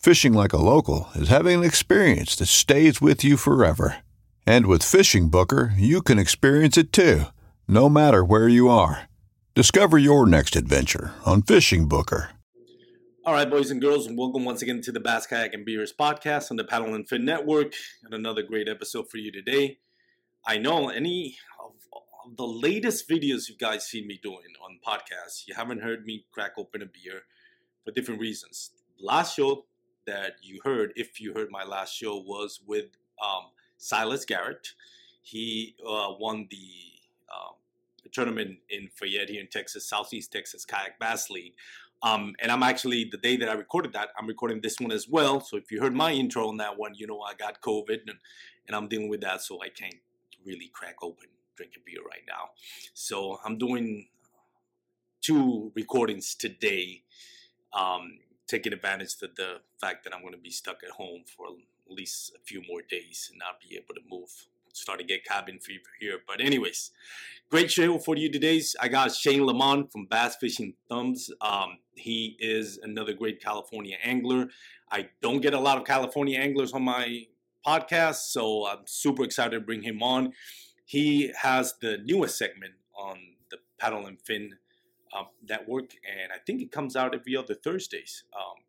Fishing like a local is having an experience that stays with you forever. And with Fishing Booker, you can experience it too, no matter where you are. Discover your next adventure on Fishing Booker. All right, boys and girls, and welcome once again to the Bass Kayak and Beers podcast on the Paddle and Fin Network, and another great episode for you today. I know any of, the latest videos you guys seen me doing on podcasts, you haven't heard me crack open a beer for different reasons. Last show that you heard, if you heard my last show, was with um, Silas Garrett. He uh, won the um, tournament in Fayette here in Texas, Southeast Texas Kayak Bass League. Um, and I'm actually the day that I recorded that, I'm recording this one as well. So if you heard my intro on that one, you know I got COVID and, and I'm dealing with that, so I can't really crack open drink a beer right now. So I'm doing two recordings today, um, taking advantage of the fact that I'm going to be stuck at home for at least a few more days and not be able to move. Start to get cabin fever here. But anyways, great show for you today. I got Shane LemMon from Bass Fishing Thumbs. Um, he is another great California angler. I don't get a lot of California anglers on my podcast, so I'm super excited to bring him on. He has the newest segment on the Paddle and Fin uh, network, and I think it comes out every other Thursdays um,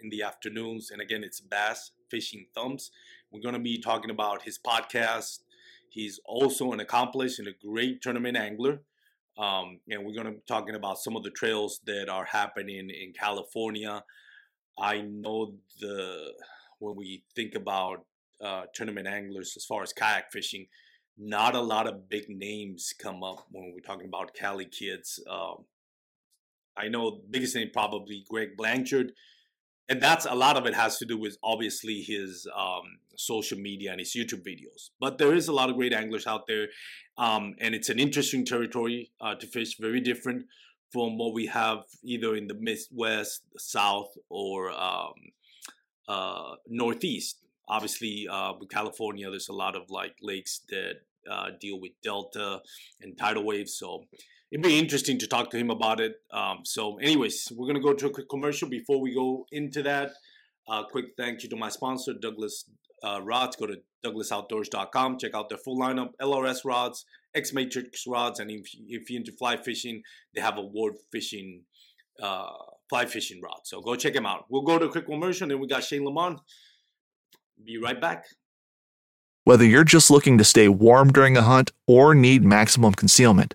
in the afternoons. And again, it's Bass Fishing Thumbs. We're going to be talking about his podcast. He's also an accomplished and a great tournament angler. Um, and we're going to be talking about some of the trails that are happening in California. I know the when we think about uh, tournament anglers as far as kayak fishing, not a lot of big names come up when we're talking about Cali kids. Um, I know biggest name probably Greg Blanchard, and that's a lot of it has to do with obviously his um, social media and his YouTube videos. But there is a lot of great anglers out there, um, and it's an interesting territory uh, to fish. Very different from what we have either in the Midwest, South, or um, uh, Northeast. Obviously, uh, with California, there's a lot of like lakes that uh, deal with delta and tidal waves. So it'd be interesting to talk to him about it. Um, so, anyways, we're gonna go to a quick commercial before we go into that. Uh, quick thank you to my sponsor, Douglas uh, Rods. Go to douglasoutdoors.com. Check out their full lineup: LRS rods, X Matrix rods, and if, if you're into fly fishing, they have award fishing. Uh, fly fishing rods. So go check them out. We'll go to a quick commercial, and then we got Shane LemMon. Be right back. Whether you're just looking to stay warm during a hunt or need maximum concealment,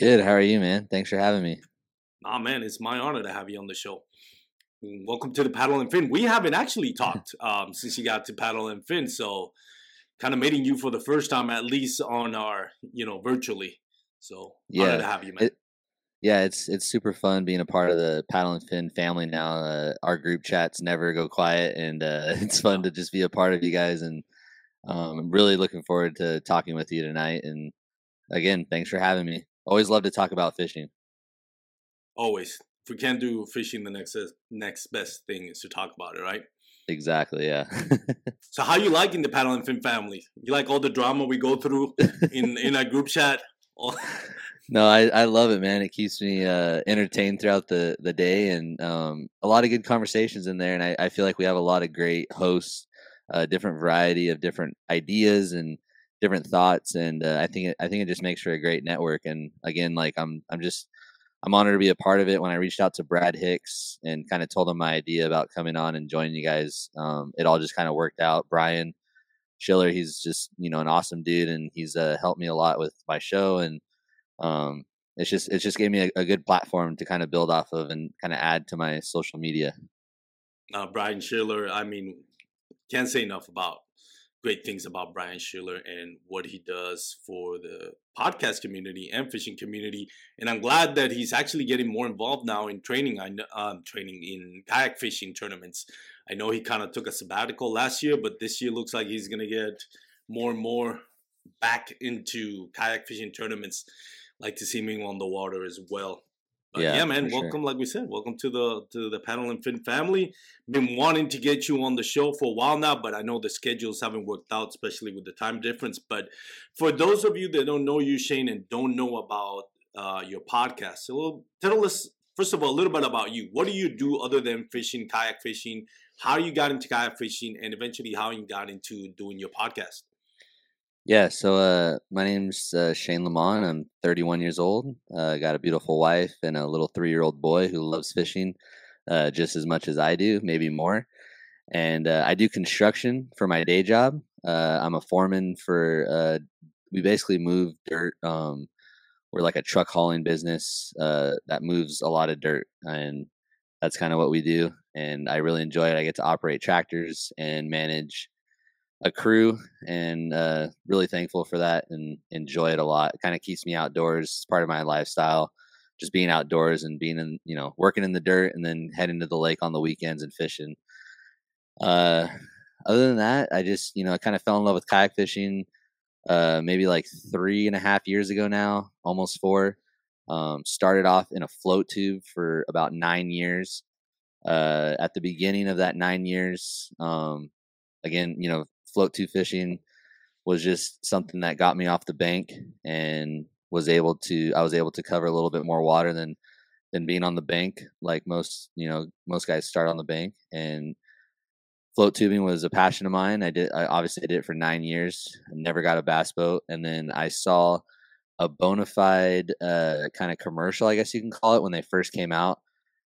Good. How are you, man? Thanks for having me. Nah, man, it's my honor to have you on the show. Welcome to the Paddle and Fin. We haven't actually talked um, since you got to Paddle and Fin, so kind of meeting you for the first time, at least on our, you know, virtually. So yeah, to have you, man. It, yeah, it's it's super fun being a part of the Paddle and Fin family now. Uh, our group chats never go quiet, and uh, it's fun to just be a part of you guys. And um, I'm really looking forward to talking with you tonight. And again, thanks for having me. Always love to talk about fishing. Always if we can't do fishing, the next next best thing is to talk about it, right? Exactly. Yeah. so, how you liking the paddle and fin family? You like all the drama we go through in in our group chat? no, I, I love it, man. It keeps me uh, entertained throughout the the day, and um, a lot of good conversations in there. And I, I feel like we have a lot of great hosts, a uh, different variety of different ideas and different thoughts, and uh, I think it, I think it just makes for a great network. And again, like I'm I'm just I'm honored to be a part of it. When I reached out to Brad Hicks and kind of told him my idea about coming on and joining you guys, um, it all just kind of worked out. Brian Schiller, he's just you know an awesome dude, and he's uh, helped me a lot with my show, and um, it's just it's just gave me a, a, good platform to kind of build off of and kind of add to my social media. Uh, Brian Schiller, I mean, can't say enough about great things about Brian Schiller and what he does for the podcast community and fishing community. And I'm glad that he's actually getting more involved now in training. I know, um, training in kayak fishing tournaments. I know he kind of took a sabbatical last year, but this year looks like he's gonna get more and more back into kayak fishing tournaments. Like to see him on the water as well. But yeah, yeah, man. Welcome, sure. like we said, welcome to the to the Paddle and Fin family. Been wanting to get you on the show for a while now, but I know the schedules haven't worked out, especially with the time difference. But for those of you that don't know you, Shane, and don't know about uh, your podcast, so tell us first of all a little bit about you. What do you do other than fishing, kayak fishing? How you got into kayak fishing, and eventually how you got into doing your podcast? Yeah, so uh, my name's uh, Shane LemMon. I'm 31 years old. Uh, got a beautiful wife and a little three year old boy who loves fishing uh, just as much as I do, maybe more. And uh, I do construction for my day job. Uh, I'm a foreman for, we basically move dirt. Um, we're like a truck hauling business that moves a lot of dirt. And that's kind of what we do. And I really enjoy it. I get to operate tractors and manage a crew and uh, really thankful for that and enjoy it a lot. It kind of keeps me outdoors. It's part of my lifestyle, just being outdoors and being in, you know, working in the dirt and then heading to the lake on the weekends and fishing. Uh, other than that, I just, you know, I kind of fell in love with kayak fishing uh, maybe like three and a half years ago now, almost four. Um, started off in a float tube for about nine years. Uh, at the beginning of that nine years, um, again, you know, float tube fishing was just something that got me off the bank and was able to I was able to cover a little bit more water than than being on the bank like most you know most guys start on the bank. And float tubing was a passion of mine. I did I obviously did it for 9 years I never got a bass boat. And then I saw a Bonafide uh, kind of commercial I guess you can call it when they first came out.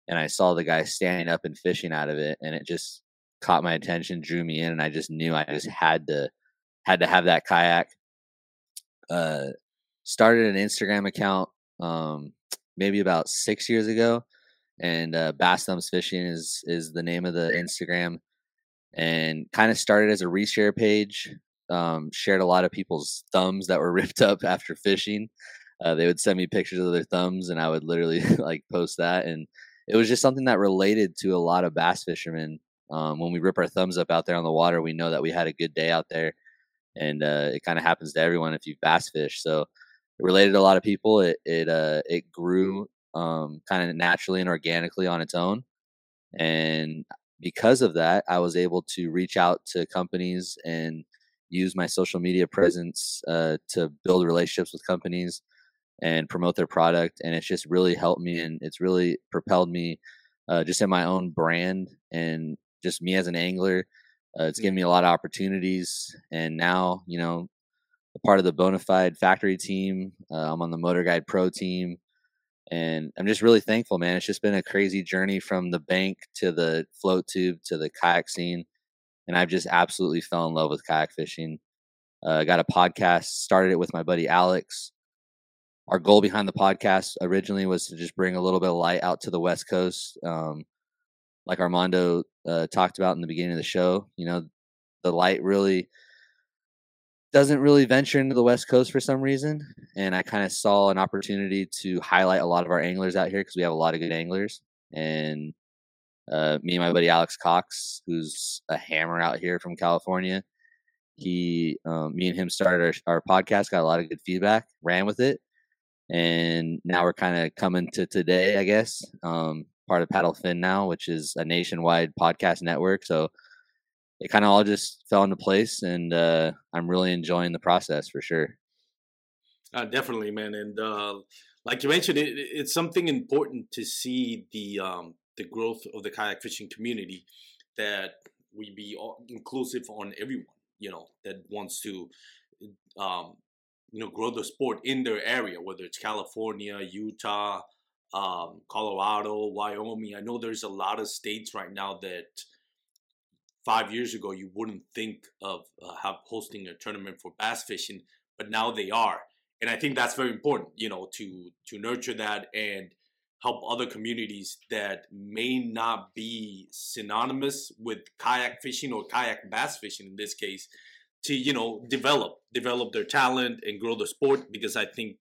And I saw the guy standing up and fishing out of it. And it just caught my attention, drew me in, and I just knew I just had to had to have that kayak. Uh, started an Instagram account um, maybe about six years ago, and uh, Bass Thumbs Fishing is is the name of the Instagram, and kind of started as a reshare page. Um, shared a lot of people's thumbs that were ripped up after fishing. Uh, they would send me pictures of their thumbs, and I would literally like post that, and it was just something that related to a lot of bass fishermen um, when we rip our thumbs up out there on the water, we know that we had a good day out there, and uh, it kind of happens to everyone if you've bass fish. So it related to a lot of people. It it uh, it grew um, kind of naturally and organically on its own, and because of that, I was able to reach out to companies and use my social media presence uh, to build relationships with companies and promote their product. And it's just really helped me and it's really propelled me uh, just in my own brand and just me as an angler. Uh, it's given me a lot of opportunities, and now you know a part of the Bonafide Factory team. Uh, I'm on the Motor Guide Pro team, and I'm just really thankful, man. It's just been a crazy journey from the bank to the float tube to the kayak scene, and I've just absolutely fell in love with kayak fishing. I uh, got a podcast, started it with my buddy Alex. Our goal behind the podcast originally was to just bring a little bit of light out to the West Coast. Um, like Armando uh, talked about in the beginning of the show, you know, the light really doesn't really venture into the West Coast for some reason. And I kind of saw an opportunity to highlight a lot of our anglers out here because we have a lot of good anglers. And uh, me and my buddy Alex Cox, who's a hammer out here from California, he, um, me and him started our, our podcast, got a lot of good feedback, ran with it. And now we're kind of coming to today, I guess. Um, part of Paddle Fin now, which is a nationwide podcast network. So it kind of all just fell into place, and uh, I'm really enjoying the process for sure. Uh, definitely, man, and uh, like you mentioned, it, it's something important to see the um, the growth of the kayak fishing community. That we be inclusive on everyone, you know, that wants to, um, you know, grow the sport in their area, whether it's California, Utah, um, Colorado, Wyoming. I know there's a lot of states right now that five years ago you wouldn't think of uh, have hosting a tournament for bass fishing, but now they are, and I think that's very important. You know, to to nurture that and help other communities that may not be synonymous with kayak fishing or kayak bass fishing in this case to you know develop develop their talent and grow the sport because i think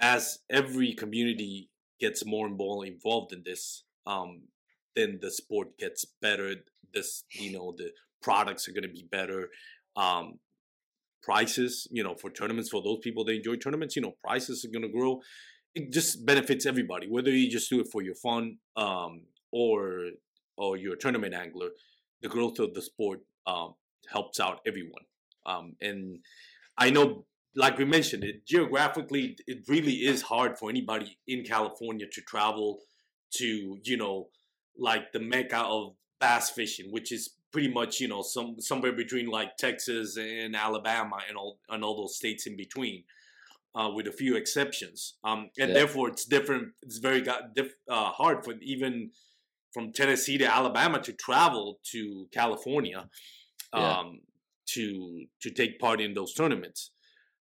as every community gets more and more involved in this um, then the sport gets better this you know the products are going to be better um prices you know for tournaments for those people that enjoy tournaments you know prices are going to grow. It just benefits everybody whether you just do it for your fun um or or you're a tournament angler the growth of the sport um helps out everyone. Um and i know like we mentioned it geographically it really is hard for anybody in california to travel to you know like the mecca of bass fishing, which is pretty much you know some somewhere between like Texas and Alabama and all and all those states in between, uh, with a few exceptions. Um, and yeah. therefore it's different. It's very got diff, uh, hard for even from Tennessee to Alabama to travel to California, um, yeah. to to take part in those tournaments.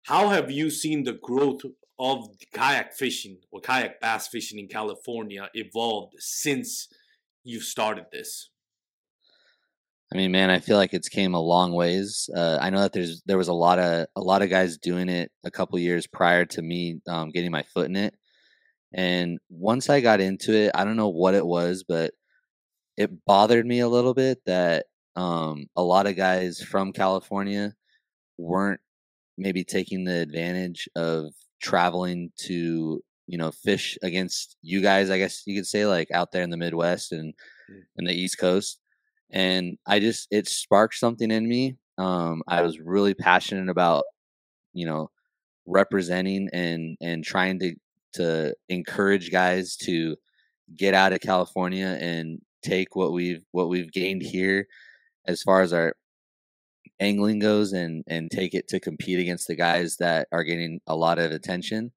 How have you seen the growth of kayak fishing or kayak bass fishing in California evolved since you've started this? I mean, man, I feel like it's came a long ways. Uh, I know that there's there was a lot of a lot of guys doing it a couple years prior to me um, getting my foot in it, and once I got into it, I don't know what it was, but it bothered me a little bit that um, a lot of guys from California weren't maybe taking the advantage of traveling to you know fish against you guys. I guess you could say like out there in the Midwest and mm. and the East Coast and I just it sparked something in me. Um, I was really passionate about, you know, representing and and trying to to encourage guys to get out of California and take what we've what we've gained here as far as our angling goes and and take it to compete against the guys that are getting a lot of attention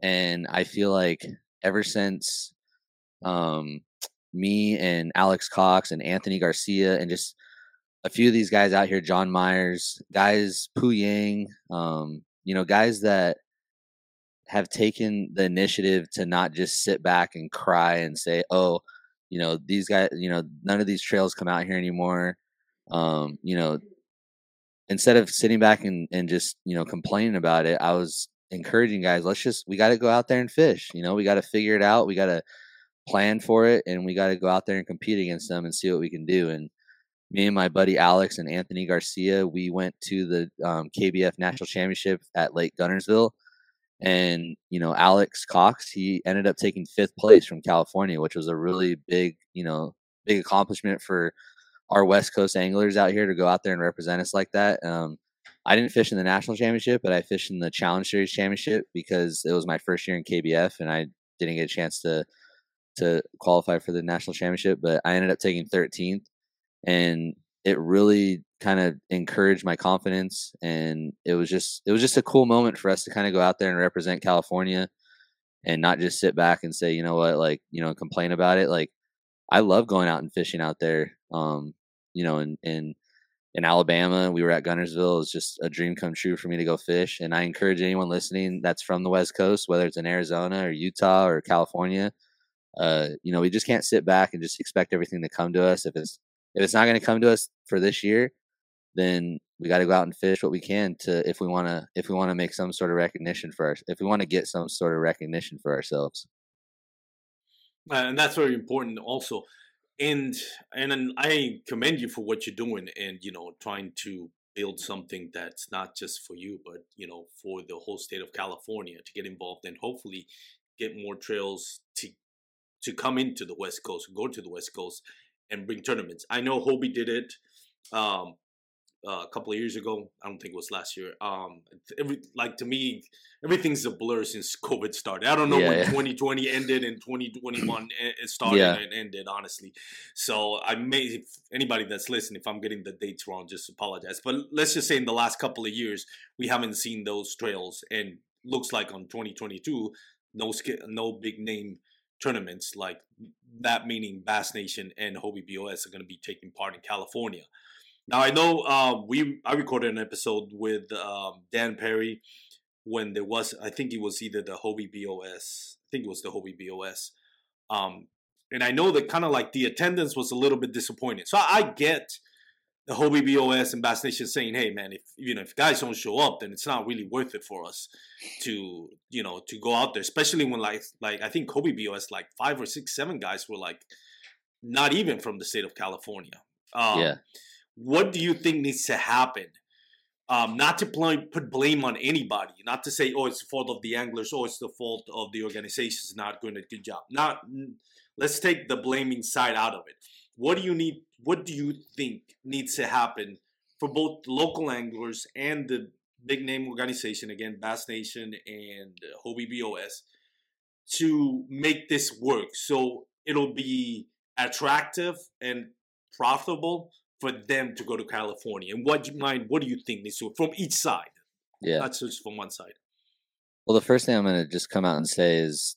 and i feel like ever since um me and Alex Cox and Anthony Garcia and just a few of these guys out here, John Myers, guys, Pu Yang, um, you know, guys that have taken the initiative to not just sit back and cry and say, oh, you know, these guys, you know, none of these trails come out here anymore. Um, you know, instead of sitting back and, and just, you know, complaining about it, I was encouraging guys, let's just, we got to go out there and fish. You know, we got to figure it out. We got to, plan for it and we got to go out there and compete against them and see what we can do. And me and my buddy Alex and Anthony Garcia, we went to the um, KBF National Championship at Lake Guntersville. And, you know, Alex Cox, he ended up taking fifth place from California, which was a really big, you know, big accomplishment for our West Coast anglers out here to go out there and represent us like that. Um, I didn't fish in the national championship, but I fished in the Challenge Series championship because it was my first year in KBF and I didn't get a chance to to qualify for the national championship, but I ended up taking 13th. And it really kind of encouraged my confidence and it was just it was just a cool moment for us to kind of go out there and represent California and not just sit back and say, you know what, like, you know, complain about it. Like I love going out and fishing out there. Um, you know, in in in Alabama, we were at Guntersville. It's just a dream come true for me to go fish. And I encourage anyone listening that's from the West Coast, whether it's in Arizona or Utah or California, uh, you know, we just can't sit back and just expect everything to come to us. If it's if it's not going to come to us for this year, then we got to go out and fish what we can to if we want to if we want to make some sort of recognition for us if we want to get some sort of recognition for ourselves and that's very important also and and i commend you for what you're doing and you know trying to build something that's not just for you but you know for the whole state of california to get involved and hopefully get more trails to to come into the west coast go to the west coast and bring tournaments. I know hobie did it um, uh, a couple of years ago. I don't think it was last year. Um, every like to me, everything's a blur since COVID started. I don't know yeah, when yeah. 2020 ended and 2021 it started yeah. and ended. Honestly, so I may if anybody that's listening, if I'm getting the dates wrong, just apologize. But let's just say in the last couple of years, we haven't seen those trails, and looks like on 2022, no no big name tournaments like that meaning bass nation and hobie bos are going to be taking part in california now I know uh, we I recorded an episode with um, Dan Perry when there was I think it was either the Hobie BOS I think it was the Hobie BOS, um, and I know that kind of like the attendance was a little bit disappointing. So I, I get the Hobie BOS and Bass Nation saying, "Hey man, if you know if guys don't show up, then it's not really worth it for us to you know to go out there, especially when like like I think Hobie BOS like five or six seven guys were like not even from the state of California. Um, yeah." What do you think needs to happen? Um, not to pl- put blame on anybody, not to say, oh, it's the fault of the anglers, or oh, it's the fault of the organizations not doing a good job. Not, let's take the blaming side out of it. What do you need? What do you think needs to happen for both local anglers and the big name organization again, Bass Nation and Hobie BOS, to make this work so it'll be attractive and profitable for them to go to California? And what mind? What do you think needs to from each side? Yeah, not just from one side. Well, the first thing I'm going to just come out and say is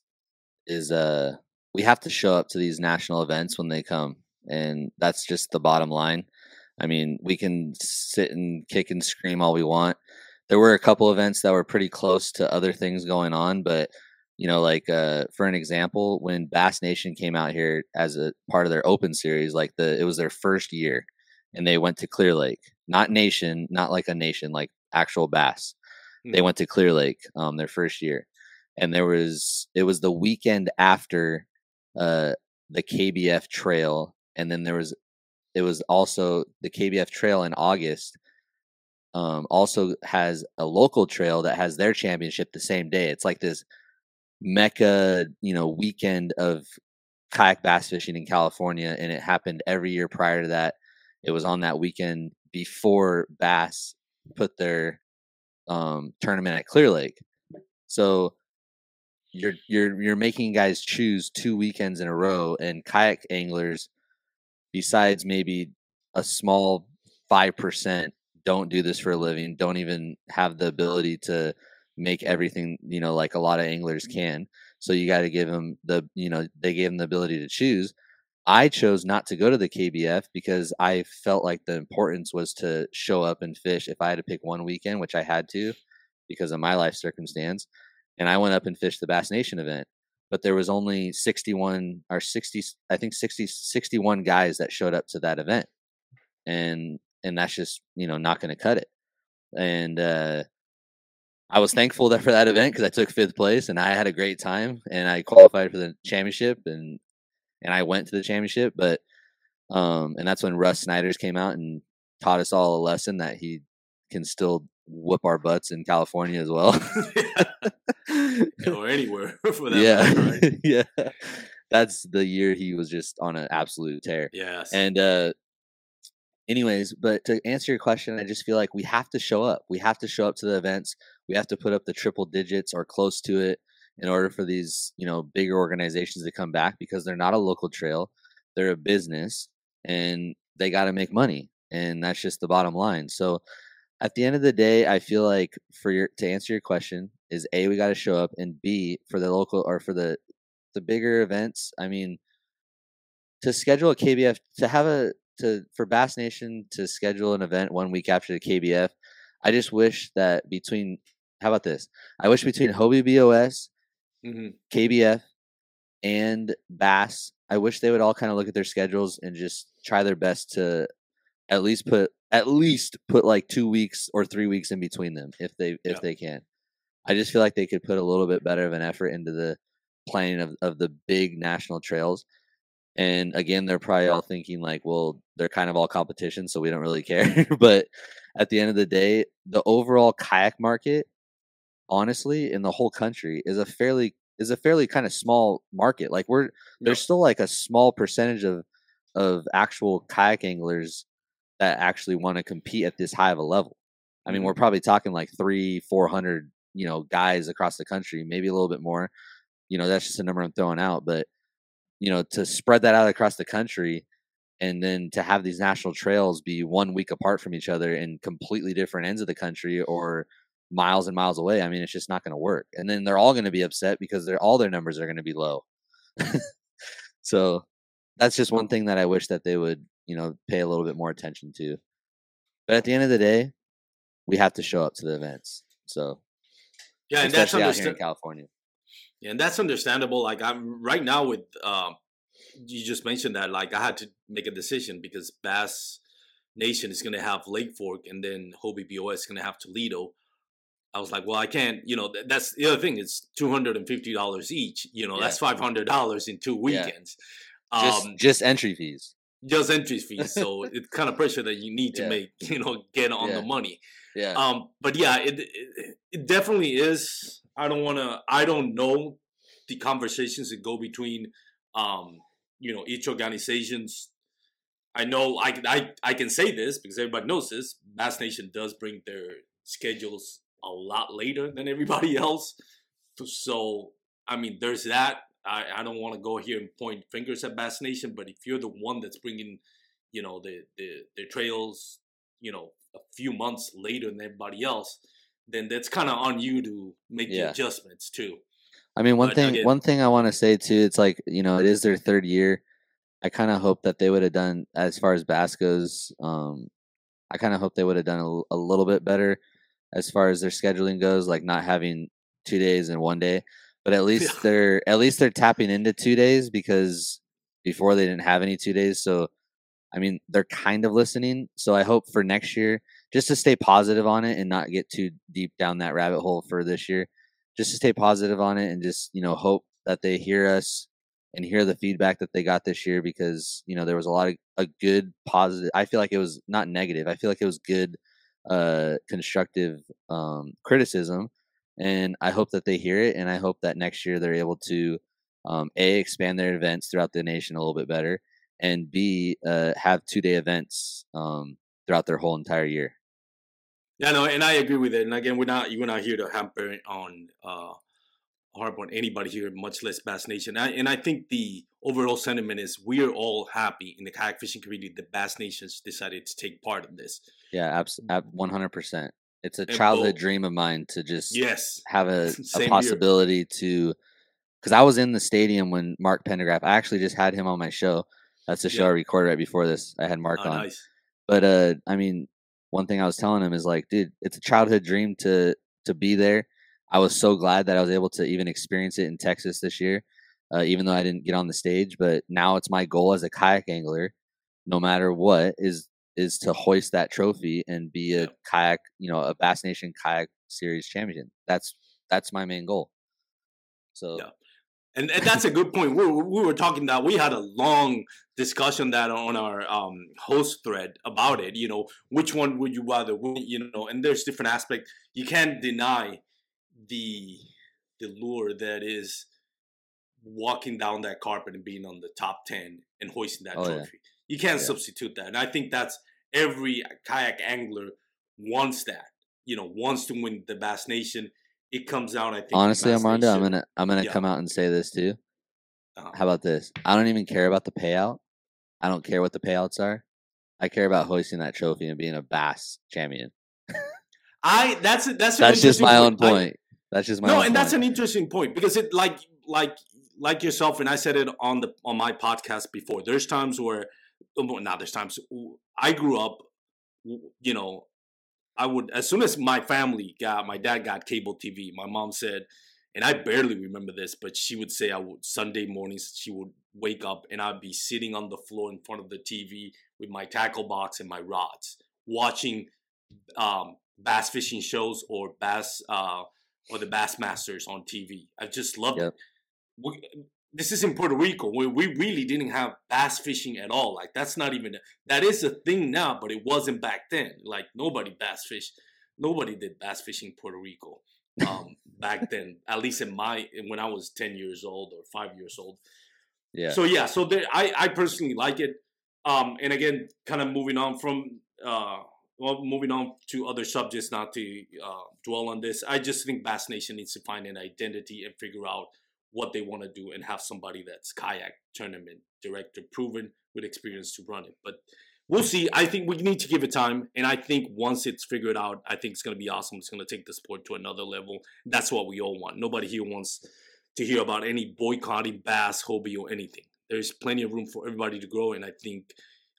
is uh we have to show up to these national events when they come, and that's just the bottom line. I mean, we can sit and kick and scream all we want. There were a couple events that were pretty close to other things going on, but you know, like uh, for an example, when Bass Nation came out here as a part of their Open Series, like the it was their first year, and they went to Clear Lake, not nation, not like a nation, like actual bass. Mm-hmm. They hmm. went to Clear Lake um, their first year, and there was it was the weekend after uh, the KBF Trail, and then there was it was also the KBF Trail in August. Um, also has a local trail that has their championship the same day. It's like this mecca, you know, weekend of kayak bass fishing in California, and it happened every year prior to that. It was on that weekend before Bass put their um, tournament at Clear Lake. So you're you're you're making guys choose two weekends in a row, and kayak anglers, besides maybe a small five percent, don't do this for a living. Don't even have the ability to make everything you know like a lot of anglers can. So you got to give them the you know they gave them the ability to choose. I chose not to go to the KBF because I felt like the importance was to show up and fish if I had to pick one weekend, which I had to because of my life circumstance. And I went up and fished the Bass Nation event. But there was only 61 or 60, I think 60, 61 guys that showed up to that event. And, and that's just, you know, not going to cut it. And, uh, I was thankful that for that event because I took fifth place and I had a great time and I qualified for the championship and and I went to the championship. But um, and that's when Russ Snyder's came out and taught us all a lesson that he can still whoop our butts in California as well, or anywhere for that. Yeah, matter, right? yeah. That's the year he was just on an absolute tear. Yes. And uh, anyways, but to answer your question, I just feel like we have to show up. We have to show up to the events. We have to put up the triple digits or close to it in order for these you know bigger organizations to come back because they're not a local trail they're a business and they got to make money and that's just the bottom line. So at the end of the day, I feel like for your to answer your question is a we got to show up, and b for the local or for the the bigger events. I mean, to schedule a KBF to have a to for Bass Nation to schedule an event one week after the KBF. I just wish that between how about this? I wish between Hobie BOS, hmm KBF, and Bass, I wish they would all kind of look at their schedules and just try their best to at least put at least put like two weeks or three weeks in between them if they if Yeah. they can. I just feel like they could put a little bit better of an effort into the planning of, of the big national trails. And again, they're probably all thinking like, well, they're kind of all competition, so we don't really care. but at the end of the day, the overall kayak market, honestly, in the whole country is a fairly is a fairly kind of small market. Like we're there's still like a small percentage of of actual kayak anglers that actually want to compete at this high of a level. I mean, Mhm. we're probably talking like three, four hundred, you know, guys across the country, maybe a little bit more. You know, that's just a number I'm throwing out. But you know, to spread that out across the country and then to have these national trails be one week apart from each other in completely different ends of the country or miles and miles away, I mean, it's just not going to work. And then they're all going to be upset because they're all their numbers are going to be low. so that's just one thing that I wish that they would, you know, pay a little bit more attention to. But at the end of the day, we have to show up to the events. So Yeah, and that's here in. California. Yeah, and that's understandable. Like I'm right now with um, you just mentioned that. Like I had to make a decision because Bass Nation is going to have Lake Fork, and then Hobie BOS is going to have Toledo. I was like, well, I can't. You know, th- that's the other thing. It's two hundred and fifty dollars each. You know, Yeah. that's five hundred dollars in two Yeah. weekends. Just Um, just entry fees. just entry fees. So it's kind of pressure that you need to Yeah. make. You know, get on Yeah. the money. Yeah. Um, but yeah, it, it it definitely is. I don't want to. I don't know the conversations that go between, um, you know, each organizations. I know I can- I I can say this because everybody knows this. Bass Nation does bring their schedules a lot later than everybody else. So I mean, there's that. I, I don't want to go here and point fingers at Bass Nation, but if you're the one that's bringing, you know, the the, the trails, you know, a few months later than everybody else, then that's kind of on you to make the adjustments too. I mean, one But thing again- one thing I want to say too, it's like you know, it is their third year. I kind of hope that they would have done as far as Bass goes. Um, I kind of hope they would have done a little bit better as far as their scheduling goes, like not having two days and one day. But at least Yeah. they're at least they're tapping into two days because before they didn't have any two days. So I mean, they're kind of listening. So I hope for next year, just to stay positive on it and not get too deep down that rabbit hole for this year, just to stay positive on it and just, you know, hope that they hear us and hear the feedback that they got this year because, you know, there was a lot of a good positive. I feel like it was not negative. I feel like it was good, uh, constructive, um, criticism. And I hope that they hear it. And I hope that next year they're able to, um, A, expand their events throughout the nation a little bit better and B, uh, have two day events um, throughout their whole entire year. Yeah, no, and I agree with it. And again, we're not we're not here to hamper on uh harp on anybody here, much less Bass Nation. I, and I think the overall sentiment is we're all happy in the kayak fishing community that Bass Nation's decided to take part in this. Yeah, abs- ab- 100%. It's a childhood dream of mine to just Yes. have a, a possibility to. Because I was in the stadium when Mark Pendergraph, I actually just had him on my show. That's the show Yeah. I recorded right before this. I had Mark Oh, on. nice. But uh, I mean, one thing I was telling him is like, dude, it's a childhood dream to to be there. I was so glad that I was able to even experience it in Texas this year, uh, even though I didn't get on the stage. But now it's my goal as a kayak angler, no matter what, is is to hoist that trophy and be a kayak, you know, a Bass Nation kayak series champion. That's that's my main goal. So Yeah. And, and that's a good point. We were, we were talking that we had a long discussion that on our um, host thread about it. You know, which one would you rather win? You know, and there's different aspects. You can't deny the the lure that is walking down that carpet and being on the top ten and hoisting that Oh, yeah. trophy. You can't Yeah. substitute that. And I think that's every kayak angler wants that. You know, wants to win the Bass Nation. It comes down. I think honestly, Armando, I'm gonna I'm gonna Yeah. come out and say this too. Uh-huh. How about this? I don't even care about the payout. I don't care what the payouts are. I care about hoisting that trophy and being a bass champion. I that's that's That's just my own point. That's just my no, and that's an interesting point because it like like like yourself, and I said it on the on my podcast before. There's times where, well, not there's times I grew up, you know, I would as soon as my family got my dad got cable TV, my mom said, and I barely remember this, but she would say I would Sunday mornings she would wake up and I'd be sitting on the floor in front of the TV with my tackle box and my rods, watching um, bass fishing shows or bass uh, or the Bassmasters on TV. I just loved Yep. it. We, this is in Puerto Rico where we really didn't have bass fishing at all. Like that's not even a, that is a thing now, but it wasn't back then. Like nobody bass fish, nobody did bass fishing in Puerto Rico um, back then. At least in my when I was ten years old or five years old. yeah. So yeah, so there, I I personally like it. Um, and again, kind of moving on from uh, well, moving on to other subjects, not to uh, dwell on this. I just think Bass Nation needs to find an identity and figure out what they want to do and have somebody that's kayak tournament director proven with experience to run it. But we'll see. I think we need to give it time, and I think once it's figured out, I think it's going to be awesome. It's going to take the sport to another level. That's what we all want. Nobody here wants to hear about any boycotting bass, Hobie, or anything. There's plenty of room for everybody to grow, and I think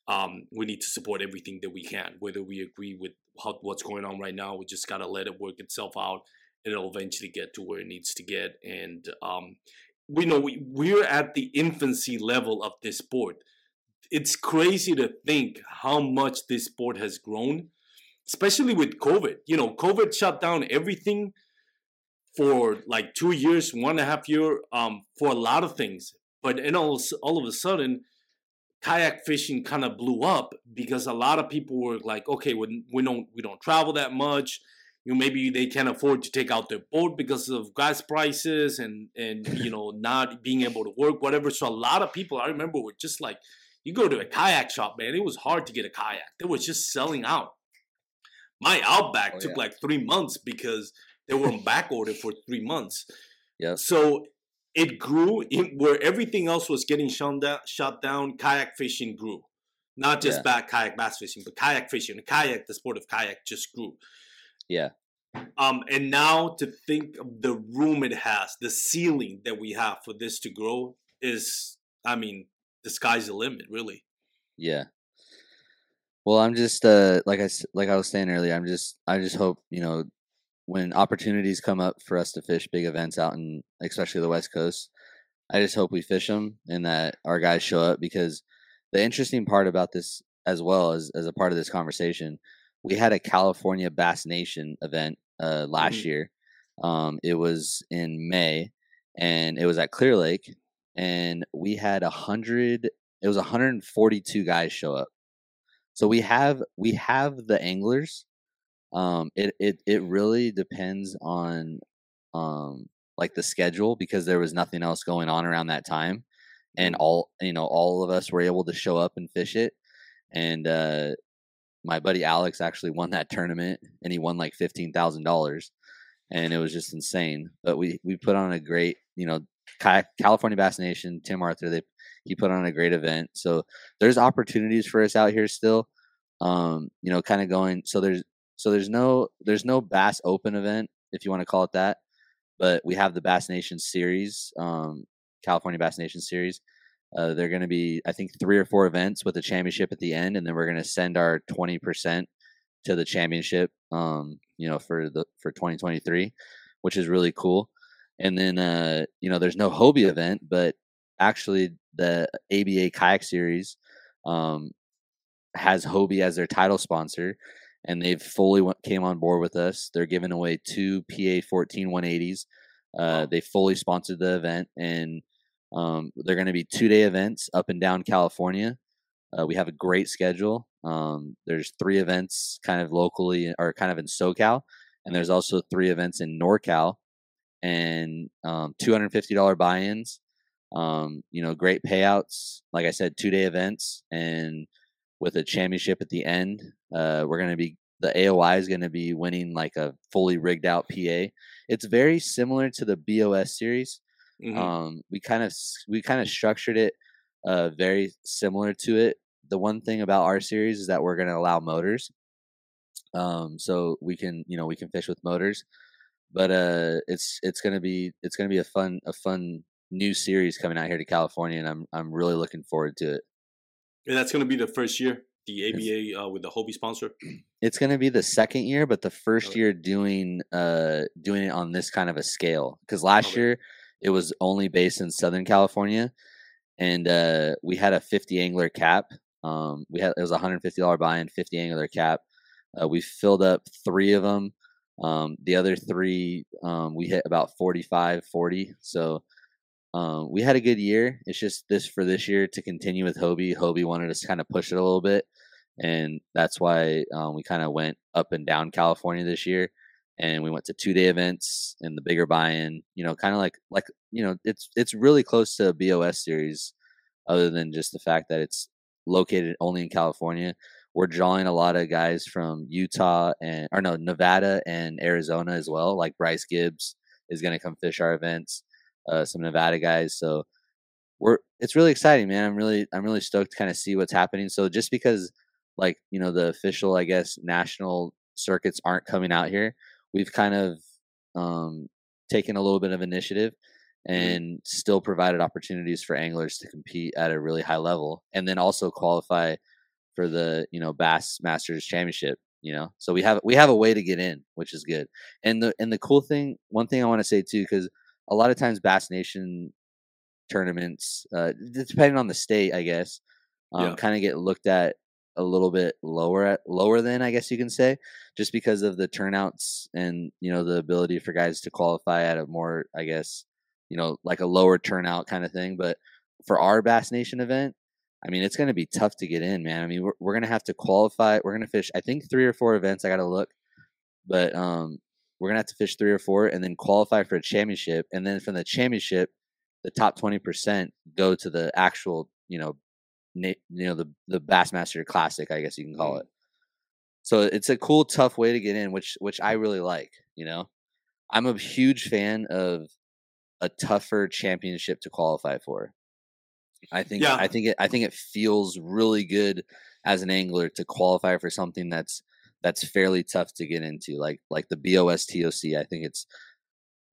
um, we need to support everything that we can. Whether we agree with how, what's going on right now, we just gotta let it work itself out, and it'll eventually get to where it needs to get. And um, we know we, we're at the infancy level of this sport. It's crazy to think how much this sport has grown, especially with COVID. You know, COVID shut down everything for like two years, one and a half year, um, for a lot of things. But and all, all of a sudden, kayak fishing kind of blew up because a lot of people were like, okay, we, we don't we don't travel that much. You know, maybe they can't afford to take out their boat because of gas prices and and you know not being able to work, whatever. So a lot of people I remember were just like, you go to a kayak shop, man, it was hard to get a kayak. They were just selling out. My Outback Oh, took yeah. like three months because they were on back order for three months. Yeah. So it grew in, where everything else was getting shut down, shut down. Kayak fishing grew, not just Yeah. back kayak bass fishing, but kayak fishing. The kayak, the sport of kayak, just grew. Yeah. Um, and now to think of the room it has, the ceiling that we have for this to grow is, I mean, the sky's the limit, really. Yeah. Well, I'm just uh like I like I was saying earlier, I'm just I just hope, you know, when opportunities come up for us to fish big events out in especially the West Coast, I just hope we fish them and that our guys show up because the interesting part about this as well as as a part of this conversation, we had a California Bass Nation event uh last Mhm. year. Um it was in May and it was at Clear Lake and we had a hundred it was 142 guys show up so we have we have the anglers um it it, it really depends on um like the schedule because there was nothing else going on around that time and all you know all of us were able to show up and fish it and uh my buddy alex actually won that tournament and he won like $15000 and it was just insane but we we put on a great you know california bass nation tim arthur they he put on a great event so there's opportunities for us out here still um you know kind of going so there's so there's no there's no bass open event if you want to call it that but we have the bass nation series um california bass nation series. Uh, they're going to be i think three or four events with a championship at the end and then we're going to send our 20% to the championship um you know for the for 2023 which is really cool. And then uh you know there's no hobie event but actually the aba kayak series um has hobie as their title sponsor and they've fully went, came on board with us. They're giving away two pa 14 180s uh, they fully sponsored the event and um, they're going to be two day events up and down california. Uh, we have a great schedule. Um, there's three events kind of locally or kind of in socal and there's also three events in norcal and um, $250 buy-ins. Um, you know great payouts like i said two day events and with a championship at the end uh, we're going to be the AOY is going to be winning like a fully rigged out pa it's very similar to the bos series Mhm. um, we kind of we kind of structured it uh, very similar to it the one thing about our series is that we're going to allow motors. Um, so we can, you know, we can fish with motors, but uh, it's it's gonna be it's gonna be a fun a fun new series coming out here to California, and I'm I'm really looking forward to it. And that's gonna be the first year, the ABA uh, with the Hobie sponsor. It's gonna be the second year, but the first Okay. year doing uh doing it on this kind of a scale. Because last Okay. year it was only based in Southern California, and uh, we had a 50 angler cap. Um, we had it was a 150 dollar buy-in, 50 angler cap. Uh, we filled up three of them. Um, the other three um, we hit about 45, 40. So um, we had a good year. It's just this for this year to continue with Hobie. Hobie wanted us to kind of push it a little bit, and that's why um, we kind of went up and down California this year. And we went to two day events and the bigger buy-in. You know, kind of like like you know, it's it's really close to a BOS series, other than just the fact that it's located only in California. We're drawing a lot of guys from Utah and or no Nevada and Arizona as well. Like Bryce Gibbs is going to come fish our events. Uh, some Nevada guys. So we're it's really exciting, man. I'm really I'm really stoked to kind of see what's happening. So just because like you know the official I guess national circuits aren't coming out here, we've kind of um, taken a little bit of initiative and still provided opportunities for anglers to compete at a really high level and then also qualify for the you know bass masters championship you know so we have we have a way to get in which is good and the and the cool thing one thing i want to say too because a lot of times bass nation tournaments uh depending on the state i guess um, Yeah. kind of get looked at a little bit lower at lower than i guess you can say just because of the turnouts and you know the ability for guys to qualify at a more i guess you know like a lower turnout kind of thing but for our bass nation event i mean it's going to be tough to get in man i mean we're, we're going to have to qualify we're going to fish i think three or four events i got to look but um we're going to have to fish three or four and then qualify for a championship. And then from the championship the top 20% go to the actual you know na- you know the the bassmaster classic i guess you can call mm. it. So it's a cool tough way to get in which which i really like you know? I'm a huge fan of a tougher championship to qualify for. I think Yeah. i think it i think it feels really good as an angler to qualify for something that's that's fairly tough to get into like like the bos toc i think it's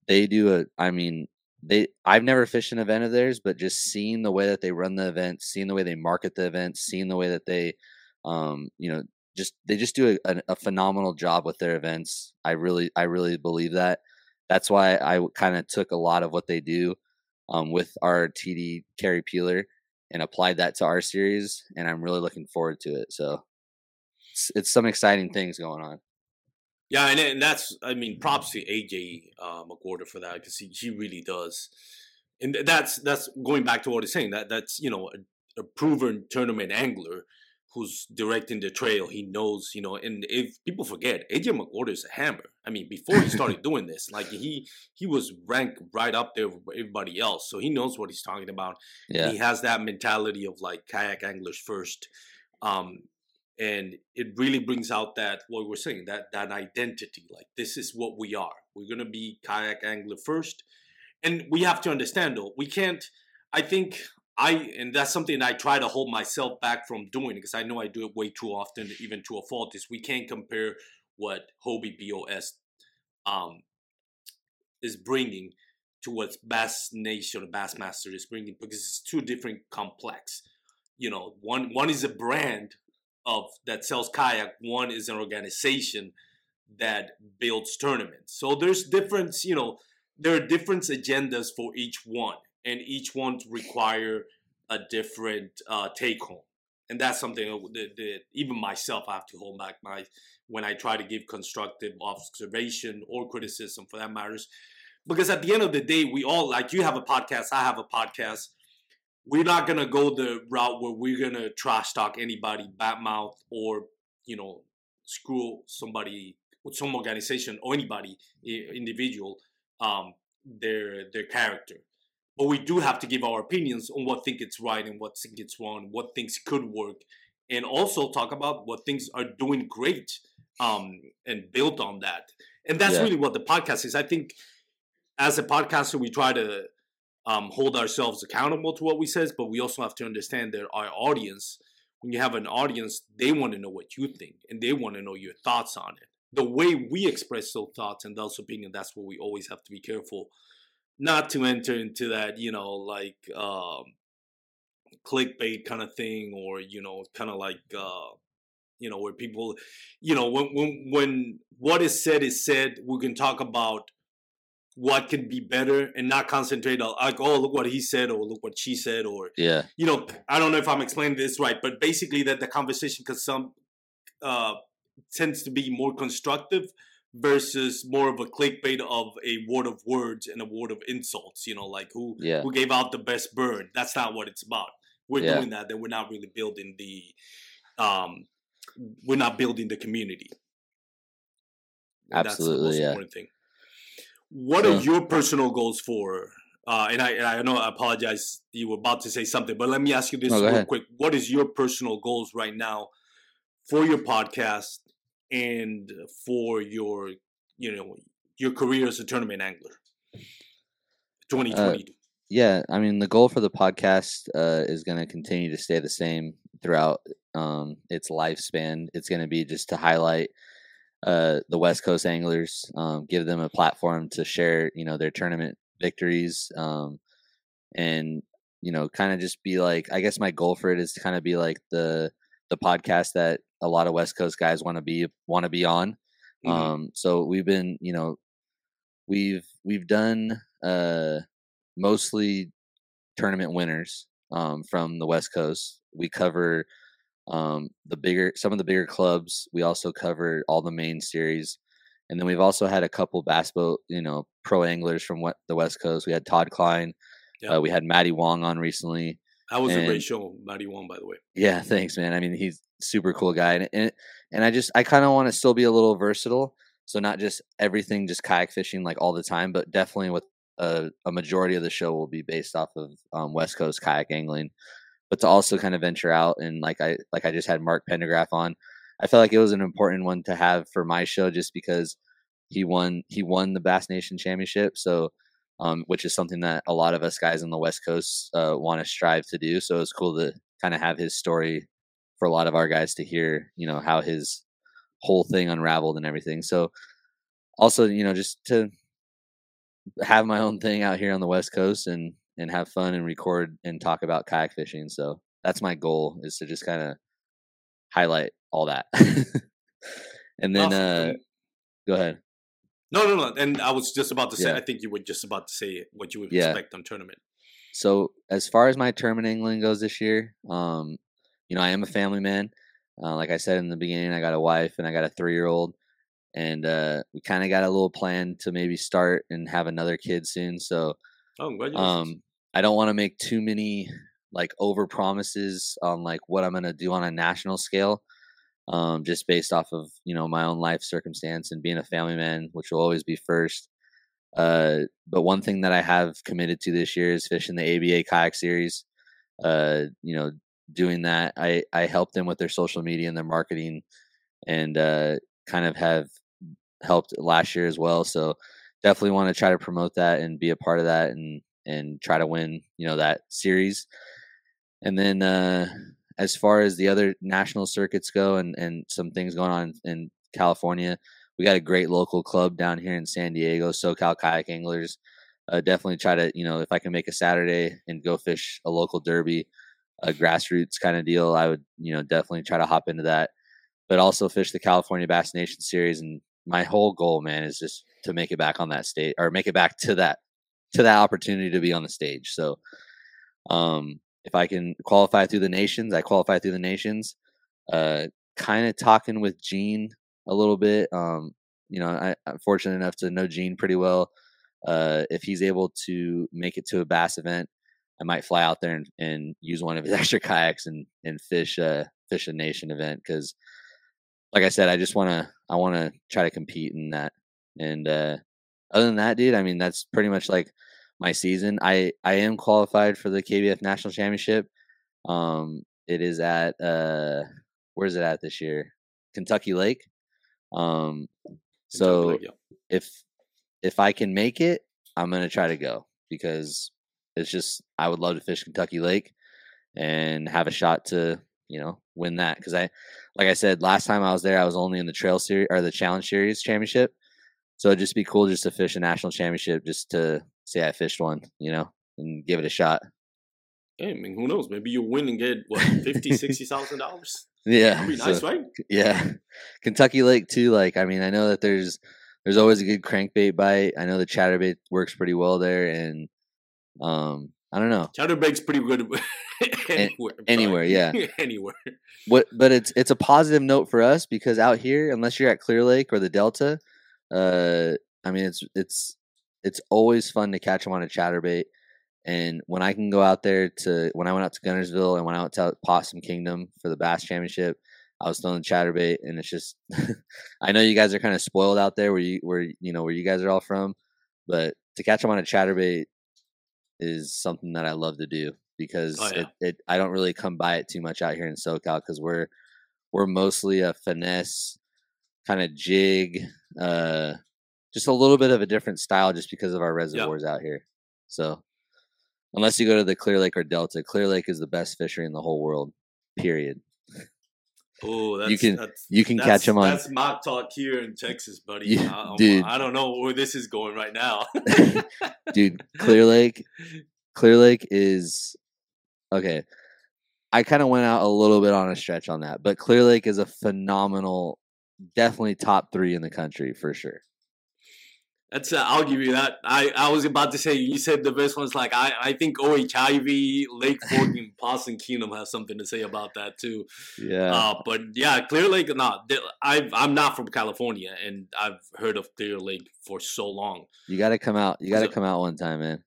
they do a i mean they i've never fished an event of theirs but just seeing the way that they run the event seeing the way they market the event seeing the way that they um you know just they just do a, a, a phenomenal job with their events. I really i really believe that. That's why i kind of took a lot of what they do um, with our td Kerry Peeler and applied that to our series and i'm really looking forward to it so it's, it's some exciting things going on Yeah, and, and that's I mean, props to AJ uh, McWhorter for that because he, he really does, and that's that's going back to what he's saying that that's you know a, a proven tournament angler who's directing the trail. He knows you know, and if people forget, AJ McWhorter is a hammer. I mean, before he started doing this, like he he was ranked right up there with everybody else, so he knows what he's talking about. yeah He has that mentality of like kayak anglers first. Um, and it really brings out that what we're saying that that identity like this is what we are. We're going to be kayak angler first and we have to understand though we can't i think i and that's something i try to hold myself back from doing because i know i do it way too often even to a fault is we can't compare what hobie bos um is bringing to what bass nation or bassmaster is bringing because it's two different complex. You know one one is a brand of that sells kayak one is an organization that builds tournaments. So there's different you know there are different agendas for each one and each one require a different uh, take home. And that's something that, that even myself i have to hold back my when i try to give constructive observation or criticism for that matters. Because at the end of the day we all like you have a podcast i have a podcast we're not gonna go the route where we're gonna trash talk anybody, badmouth, or you know, screw somebody with some organization or anybody individual, um, their their character. But we do have to give our opinions on what think it's right and what think it's wrong, what things could work, and also talk about what things are doing great, um, and build on that. And that's Yeah. really what the podcast is. I think as a podcaster, we try to um, hold ourselves accountable to what we says, but we also have to understand that our audience when you have an audience, they want to know what you think and they want to know your thoughts on it. The way we express those thoughts and those opinions, that's what we always have to be careful not to enter into that, you know, like um, clickbait kind of thing, or you know, kind of like uh, you know, where people, you know, when when when what is said is said, we can talk about what can be better and not concentrate on like oh look what he said or look what she said or yeah you know i don't know if i'm explaining this right but basically that the conversation because some uh tends to be more constructive versus more of a clickbait of a word of words and a word of insults you know like who Yeah. who gave out the best bird that's not what it's about we're Yeah. doing that then we're not really building the um we're not building the community And that's the Absolutely, most yeah. important thing what are your personal goals for uh and i and i know i apologize you were about to say something but let me ask you this No, real ahead. quick. What is your personal goals right now for your podcast and for your you know your career as a tournament angler? 2020 yeah i mean the goal for the podcast uh, is going to continue to stay the same throughout um, its lifespan. It's going to be just to highlight uh, the west coast anglers um, give them a platform to share you know their tournament victories um, and you know kind of just be like i guess my goal for it is to kind of be like the the podcast that a lot of west coast guys want to be want to be on Mhm. um so we've been you know we've we've done uh mostly tournament winners um from the west coast we cover um the bigger some of the bigger clubs we also cover all the main series and then we've also had a couple bass boat you know pro anglers from what the west coast we had todd klein Yeah. uh, we had matty wong on recently that was a great show, show 91 by the way yeah, thanks, man. I mean, he's super cool guy, and and, and I just I kind of want to still be a little versatile, so not just everything just kayak fishing like all the time, but definitely with a, a majority of the show will be based off of um, West Coast kayak angling, but to also kind of venture out and like I like I just had Mark Pendergraph on, I felt like it was an important one to have for my show just because he won he won the Bass Nation Championship, so. Um, which is something that a lot of us guys on the West Coast uh, want to strive to do. So it's cool to kind of have his story for a lot of our guys to hear, you know, how his whole thing unraveled and everything. So also, you know, just to have my own thing out here on the West Coast and and have fun and record and talk about kayak fishing. So that's my goal is to just kind of highlight all that. and then Awesome. uh go ahead. no no no and i was just about to say Yeah. i think you were just about to say what you would Yeah. expect on tournament So as far as my tournament angling goes this year, um, you know, I am a family man. Uh, like I said in the beginning, I got a wife and I got a three year old, and uh, we kind of got a little plan to maybe start and have another kid soon. So oh congratulations um, I don't want to make too many like over promises on like what I'm gonna do on a national scale. Um, just based off of you know my own life circumstance and being a family man, which will always be first. Uh, but one thing that I have committed to this year is fishing the ABA kayak series. Uh, you know, doing that, I I helped them with their social media and their marketing, and uh, kind of have helped last year as well. So definitely want to try to promote that and be a part of that and and try to win you know that series. And then uh, as far as the other national circuits go and and some things going on in California, we got a great local club down here in San Diego, SoCal Kayak Anglers. Uh, definitely try to, you know, if I can make a Saturday and go fish a local derby, a grassroots kind of deal, I would, you know, definitely try to hop into that. But also fish the California Bass Nation Series, and my whole goal, man, is just to make it back on that stage or make it back to that to that opportunity to be on the stage. So, um, if I can qualify through the nations, I qualify through the nations. Uh, kind of talking with Gene a little bit. Um, you know, I, I'm fortunate enough to know Gene pretty well. Uh, if he's able to make it to a bass event, I might fly out there and, and use one of his extra kayaks and and fish a fish a nation event because, like I said, I just want to I want to try to compete in that. And uh, other than that, dude, I mean that's pretty much like my season. I I am qualified for the KBF National Championship. Um, it is at uh, where's it at this year? Kentucky Lake. Um, so yeah. if if I can make it, I'm gonna try to go because it's just I would love to fish Kentucky Lake and have a shot to you know, win that because I, like I said, last time I was there, I was only in the Trail Series or the Challenge Series championship. So it'd just be cool just to fish a national championship, just to say I fished one, you know, and give it a shot. Hey, I mean, who knows? Maybe you win and get what fifty, sixty thousand dollars. Yeah, That'd be nice, so- right? Yeah, Kentucky Lake too. Like, I mean, I know that there's there's always a good crankbait bite. I know the chatterbait works pretty well there, and um, I don't know Chatterbait's pretty good anywhere. anywhere, yeah. anywhere. what, but it's it's a positive note for us because out here, unless you're at Clear Lake or the Delta, uh, I mean, it's it's it's always fun to catch them on a chatterbait. And when I can go out there to when I went out to Guntersville and went out to Possum Kingdom for the Bass Championship, I was throwing chatterbait, and it's just I know you guys are kind of spoiled out there where you where you know where you guys are all from, but to catch them on a chatterbait is something that I love to do because Oh, yeah. it, it I don't really come by it too much out here in SoCal because we're we're mostly a finesse kind of jig, uh, just a little bit of a different style just because of our reservoirs out here. So unless you go to the Clear Lake or Delta, Clear Lake is the best fishery in the whole world. Period. Oh, that's, can- that's, You can catch them on. That's mock talk here in Texas, buddy. Yeah, I, dude. I don't know where this is going right now. dude clear lake clear lake is okay i kind of went out a little bit on a stretch on that but clear lake is a phenomenal definitely top three in the country for sure That's uh, I'll give you that. I, I was about to say you said the best ones. Like I, I think O.H. Ivie, Lake Fork, and Possum Kingdom have something to say about that too. yeah Uh, but yeah, Clear Lake. No, I I'm not from California, and I've heard of Clear Lake for so long. you gotta come out you gotta so- come out one time man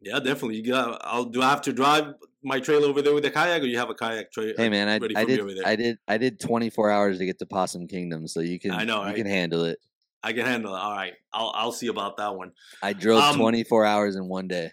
Yeah, definitely. You got. I'll do. I have to drive my trailer over there with the kayak, or you have a kayak trailer? hey man i, I did i did i did 24 hours to get to possum kingdom so you can I know, you right? can handle it I can handle it. All right, I'll I'll see about that one. i drove Um, 24 hours in one day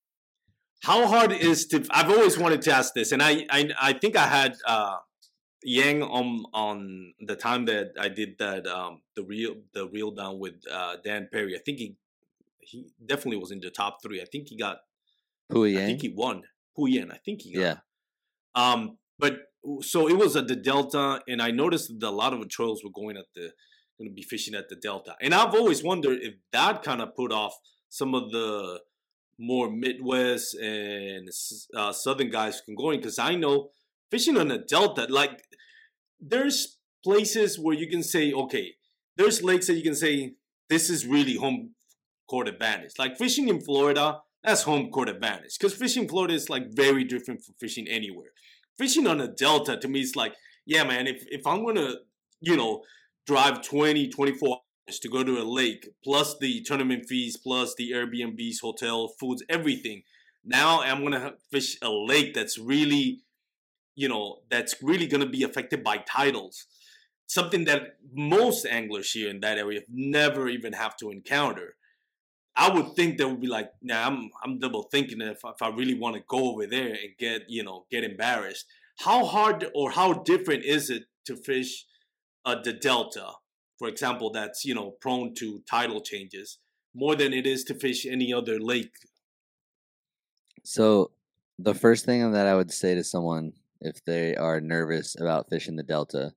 How hard is to? I've always wanted to ask this, and I I, I think I had uh, Yang on on the time that I did that um, the real the reel down with uh, Dan Perry. I think he he definitely was in the top three. I think he got. Pui I think Yang? he won. Huyen. I think he got. yeah Um, but so it was at the Delta, and I noticed that a lot of the trails were going at the going to be fishing at the Delta, and I've always wondered if that kind of put off some of the more Midwest and uh, Southern guys can go in because I know fishing on the Delta, like there's places where you can say, okay, there's lakes that you can say this is really home court advantage. Like fishing in Florida, that's home court advantage because fishing in Florida is like very different from fishing anywhere. Fishing on a delta to me is like, yeah, man, if, if I'm gonna, you know, drive 20, 24 hours to go to a lake, plus the tournament fees, plus the Airbnbs, hotel, foods, everything. Now I'm gonna fish a lake that's really, you know, that's really gonna be affected by titles. Something that most anglers here in that area never even have to encounter. I would think they would be like, nah, I'm I'm double thinking if if I really want to go over there and get you know get embarrassed. How hard or how different is it to fish uh, the delta, for example, that's you know prone to tidal changes more than it is to fish any other lake? So the first thing that I would say to someone if they are nervous about fishing the Delta,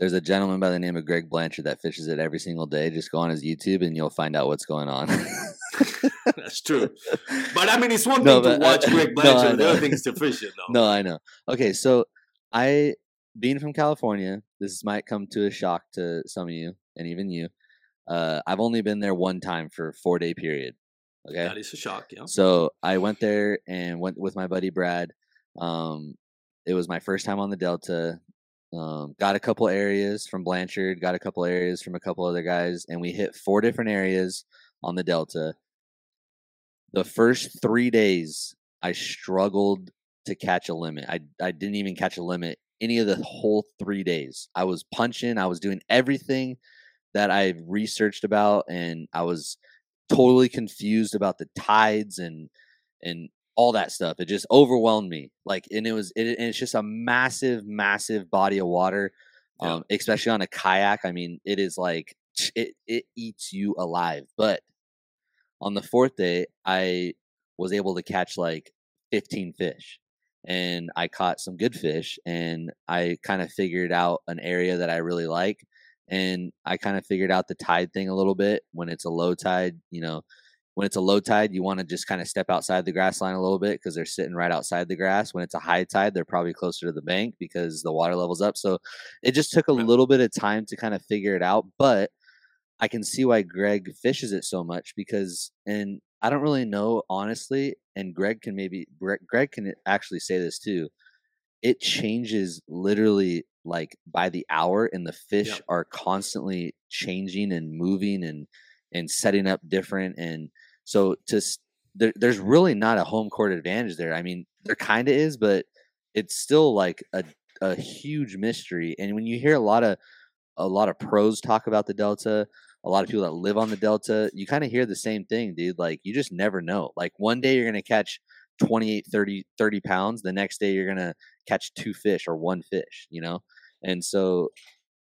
there's a gentleman by the name of Greg Blanchard that fishes it every single day. Just go on his YouTube and you'll find out what's going on. That's true. But I mean, it's one No, thing to uh, watch Greg no, Blanchard. I the other thing is to fish it, though. no, I know. Okay, so I being from California, this might come to a shock to some of you and even you. Uh, I've only been there one time for a four day period. Okay. that is a shock. Yeah. So I went there and went with my buddy Brad. Um, it was my first time on the Delta. Um, got a couple areas from Blanchard, got a couple areas from a couple other guys, and we hit four different areas on the Delta. The first three days, I struggled to catch a limit. I I didn't even catch a limit any of the whole three days. I was punching. I was doing everything that I researched about, and I was totally confused about the tides and and all that stuff. It just overwhelmed me. Like, and it was it, and it's just a massive, massive body of water. Yeah. Um, especially on a kayak. I mean, it is like it it eats you alive. But on the fourth day, I was able to catch like 15 fish and I caught some good fish and I kind of figured out an area that I really like and I kind of figured out the tide thing a little bit when it's a low tide, you know, when it's a low tide, you want to just kind of step outside the grass line a little bit because they're sitting right outside the grass. When it's a high tide, they're probably closer to the bank because the water level's up. So it just took a little bit of time to kind of figure it out, but I can see why Greg fishes it so much because, and I don't really know honestly, and Greg can maybe Greg, Greg can actually say this too. It changes literally like by the hour, and the fish Yeah. are constantly changing and moving and and setting up different. And so to there, there's really not a home court advantage there. I mean, there kind of is, but it's still like a a huge mystery. And when you hear a lot of a lot of pros talk about the Delta, a lot of people that live on the Delta, you kind of hear the same thing, dude. Like you just never know. Like one day you're going to catch 28, 30, 30 pounds. The next day you're going to catch two fish or one fish, you know? And so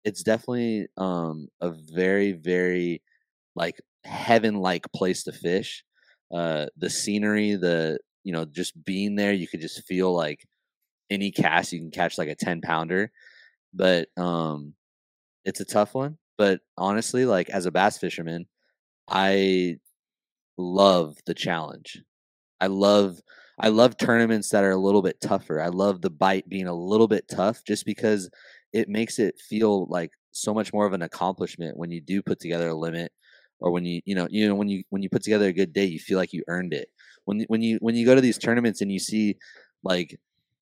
it's definitely um, a very, very like heaven like place to fish. Uh, the scenery, the, you know, just being there, you could just feel like any cast you can catch like a 10 pounder. But um, it's a tough one. But honestly, like as a bass fisherman, I love the challenge. I love I love tournaments that are a little bit tougher. I love the bite being a little bit tough just because it makes it feel like so much more of an accomplishment when you do put together a limit or when you you know you know when you when you put together a good day you feel like you earned it. When when you when you go to these tournaments and you see like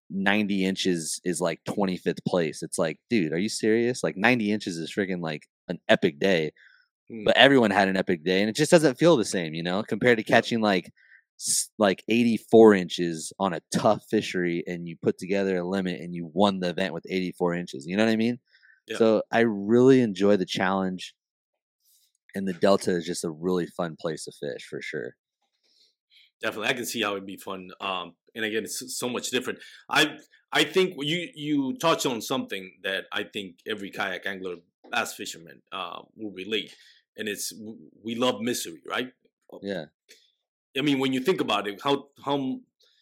90 inches is like 25th place. It's like, dude, are you serious? Like 90 inches is freaking like an epic day. Hmm. But everyone had an epic day and it just doesn't feel the same, you know, compared to catching like like 84 inches on a tough fishery and you put together a limit and you won the event with 84 inches. You know what I mean? Yeah. So I really enjoy the challenge and the Delta is just a really fun place to fish for sure. definitely i can see how it'd be fun um and again it's so much different i i think you you touched on something that i think every kayak angler bass fishermen uh will relate and it's we love misery right Yeah. i mean when you think about it how how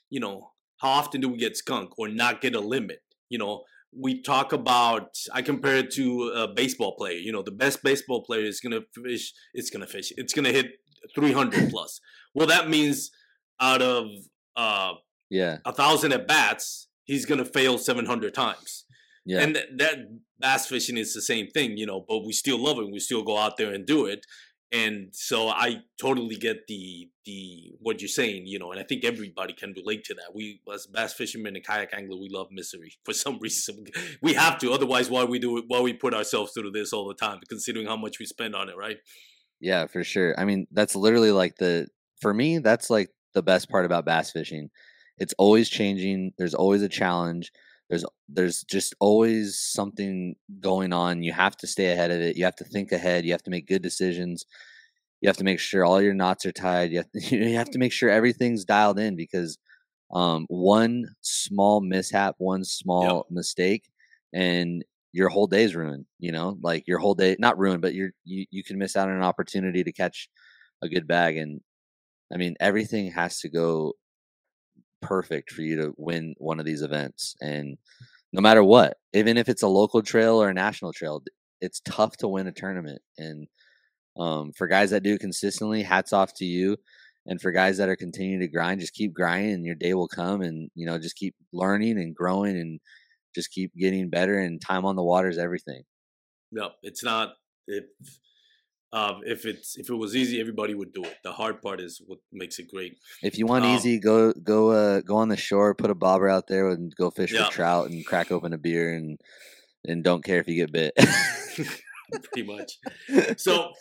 you know how often do we get skunk or not get a limit you know we talk about i compare it to a baseball player you know the best baseball player is gonna fish it's gonna fish it's gonna hit 300 plus well that means out of uh Yeah. a thousand at bats he's gonna fail 700 times Yeah. and th- that bass fishing is the same thing, you know, but we still love it. We still go out there and do it. And so I totally get the the what you're saying, you know, and I think everybody can relate to that. We as bass fishermen and kayak angler, we love misery for some reason. We have to, otherwise why we do it why we put ourselves through this all the time, considering how much we spend on it, right? Yeah, for sure. I mean, that's literally like the for me, that's like the best part about bass fishing. It's always changing. There's always a challenge. There's there's just always something going on. You have to stay ahead of it. You have to think ahead. You have to make good decisions. You have to make sure all your knots are tied. You have to, you have to make sure everything's dialed in because um, one small mishap, one small mistake, and your whole day's ruined. You know, like your whole day, not ruined, but you're you you can miss out on an opportunity to catch a good bag. And I mean, everything has to go perfect for you to win one of these events. And no matter what, even if it's a local trail or a national trail, it's tough to win a tournament. And um, for guys that do consistently, hats off to you. And for guys that are continuing to grind, just keep grinding, and your day will come. And you know, just keep learning and growing, and just keep getting better. And time on the water is everything. No, it's not. Um, if it's if it was easy, everybody would do it. The hard part is what makes it great. If you want Um, easy, go go uh, go on the shore, put a bobber out there, and go fish Yeah. for trout, and crack open a beer, and and don't care if you get bit. pretty much. So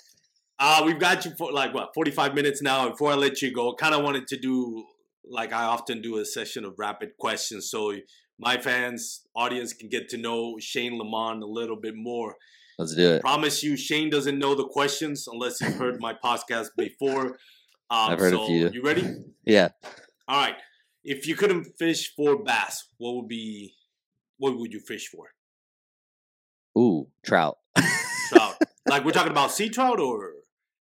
uh, we've got you for like what forty five minutes now. Before I let you go, kind of wanted to do like I often do a session of rapid questions, so my fans, audience can get to know Shane LemMon a little bit more. Let's do it. Promise you, Shane doesn't know the questions unless you've heard my podcast before. Um, I've heard a few. You ready? Yeah. All right. If you couldn't fish for bass, what would be what would you fish for? Ooh, trout. Trout. like we're talking about sea trout or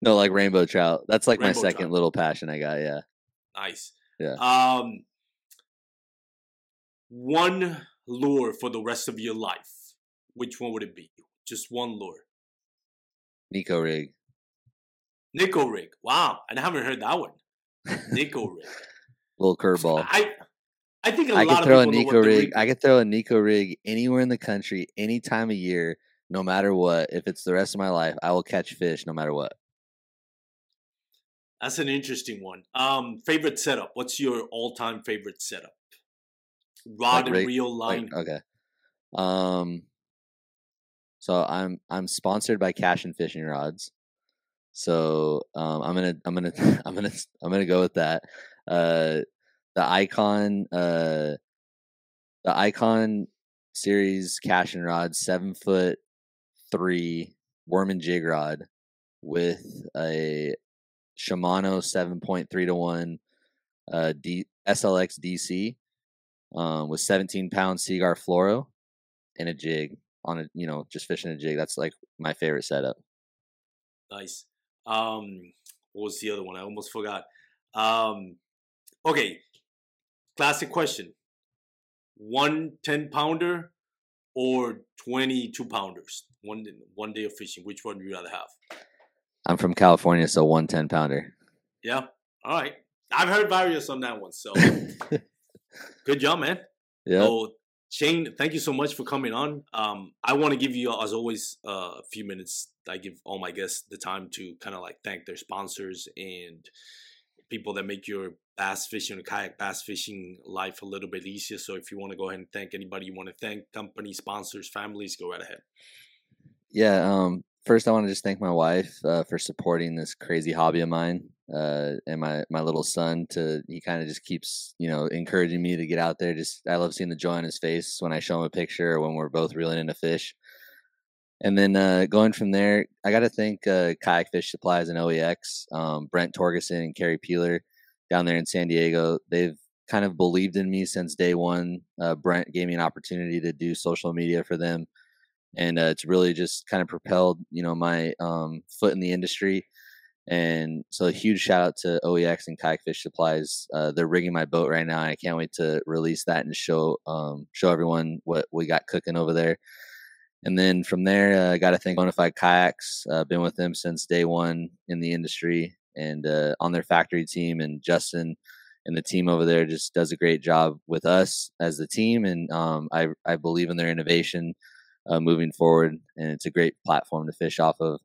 No, like rainbow trout. That's like Rainbow my second trout. little passion I got. Yeah. nice. Yeah. Um one lure for the rest of your life. Which one would it be? Just one lure. Neko rig. Neko rig. Wow. I haven't heard that one. Neko rig. Little curveball. I I think a I lot could throw a Neko the rig. I could throw a Neko rig anywhere in the country, any time of year, no matter what. If it's the rest of my life, I will catch fish no matter what. That's an interesting one. Um, favorite setup. What's your all-time favorite setup? Rod Like and rig- reel Like, line. okay. Um. So I'm I'm sponsored by Cashion Fishing Rods. So um, I'm gonna I'm gonna I'm gonna I'm gonna go with that. Uh, the icon uh, the icon series Cashion rod seven foot three worm and jig rod with a Shimano seven point three to one uh, D, SLX DC um, with 17 pound Seaguar fluoro and a jig on a you know just fishing a jig. That's like my favorite setup. Nice. Um, what was the other one? I almost forgot. Um, okay. Classic question. One 10 pounder or 22 pounders? One, one day of fishing. Which one would you rather have? I'm from California, so one 10 pounder. Yeah. All right. I've heard various on that one. So good job, man. Yeah. So Shane, thank you so much for coming on. Um, I want to give you, as always, uh, a few minutes. I give all my guests the time to kind of like thank their sponsors and people that make your bass fishing or kayak bass fishing life a little bit easier. So if you want to go ahead and thank anybody you want to thank, company sponsors, families, go right ahead. Yeah. Um, first, I want to just thank my wife uh, for supporting this crazy hobby of mine, uh, and my my little son. To he kind of just keeps you know encouraging me to get out there. Just I love seeing the joy on his face when I show him a picture or when we're both reeling in a fish. And then uh, going from there, I got to thank uh, Kayak Fish Supplies and OEX, um, Brent Torgeson and Kerry Peeler down there in San Diego. They've kind of believed in me since day one. Uh, Brent gave me an opportunity to do social media for them and uh, it's really just kind of propelled you know my um, foot in the industry and so a huge shout out to oex and kayak fish supplies uh, they're rigging my boat right now and i can't wait to release that and show um, show everyone what we got cooking over there and then from there uh, i got to thank bonafide kayaks uh, been with them since day one in the industry and uh, on their factory team and justin and the team over there just does a great job with us as the team and um, I, I believe in their innovation uh, moving forward, and it's a great platform to fish off of.